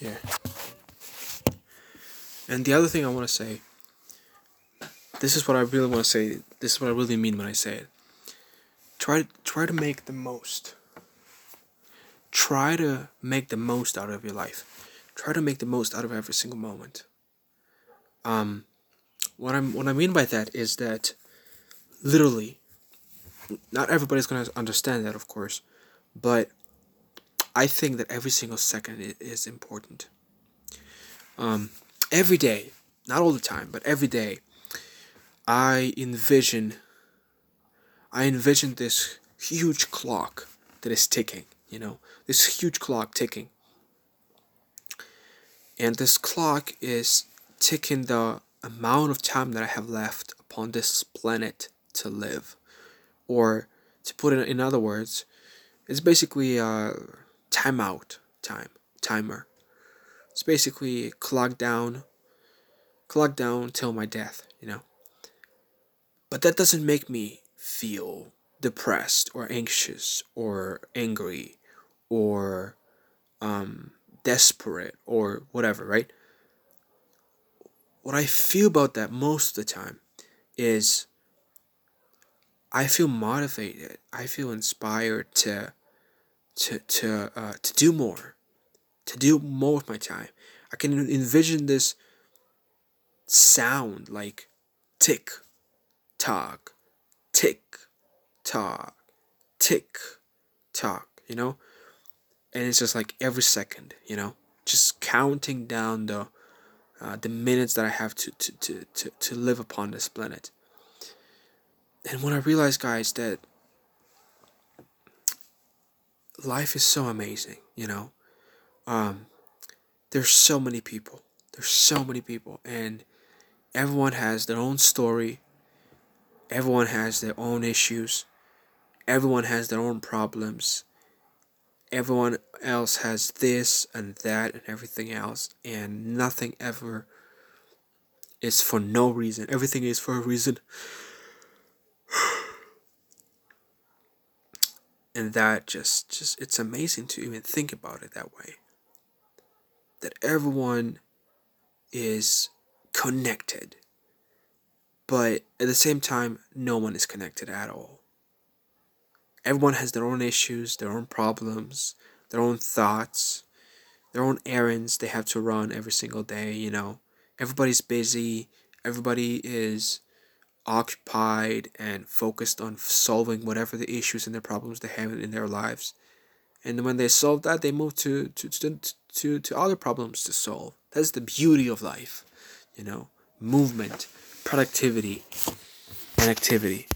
Yeah. And the other thing I want to say, this is what I really want to say. This is what I really mean when I say it. Try try to make the most. Try to make the most out of your life. Try to make the most out of every single moment. Um, what I'm what I mean by that is that, literally. Not everybody's gonna understand that, of course, but I think that every single second is important. Um, every day, not all the time, but every day, I envision. I envision this huge clock that is ticking. You know, this huge clock ticking, and this clock is ticking the amount of time that I have left upon this planet to live, or to put it in other words, it's basically a timeout time timer. It's basically clock down, clock down till my death, you know. But that doesn't make me feel depressed or anxious or angry or um, desperate or whatever, right? What I feel about that most of the time is I feel motivated. I feel inspired to to to uh, to do more, to do more with my time. I can envision this sound like tick, tock, tick, tock, tick, tock. You know, and it's just like every second. You know, just counting down the uh, the minutes that I have to, to, to, to, to live upon this planet. And when I realized, guys, that life is so amazing, you know. Um, there's so many people. There's so many people, and everyone has their own story. Everyone has their own issues. Everyone has their own problems. Everyone else has this and that and everything else, and nothing ever is for no reason. Everything is for a reason. And that just just it's amazing to even think about it that way. That everyone is connected but at the same time no one is connected at all. Everyone has their own issues their own problems their own thoughts their own errands they have to run every single day you know. Everybody's busy everybody is occupied and focused on solving whatever the issues and the problems they have in their lives. And when they solve that, they move to, to, to, to, to other problems to solve. That's the beauty of life, you know, movement, productivity, and activity.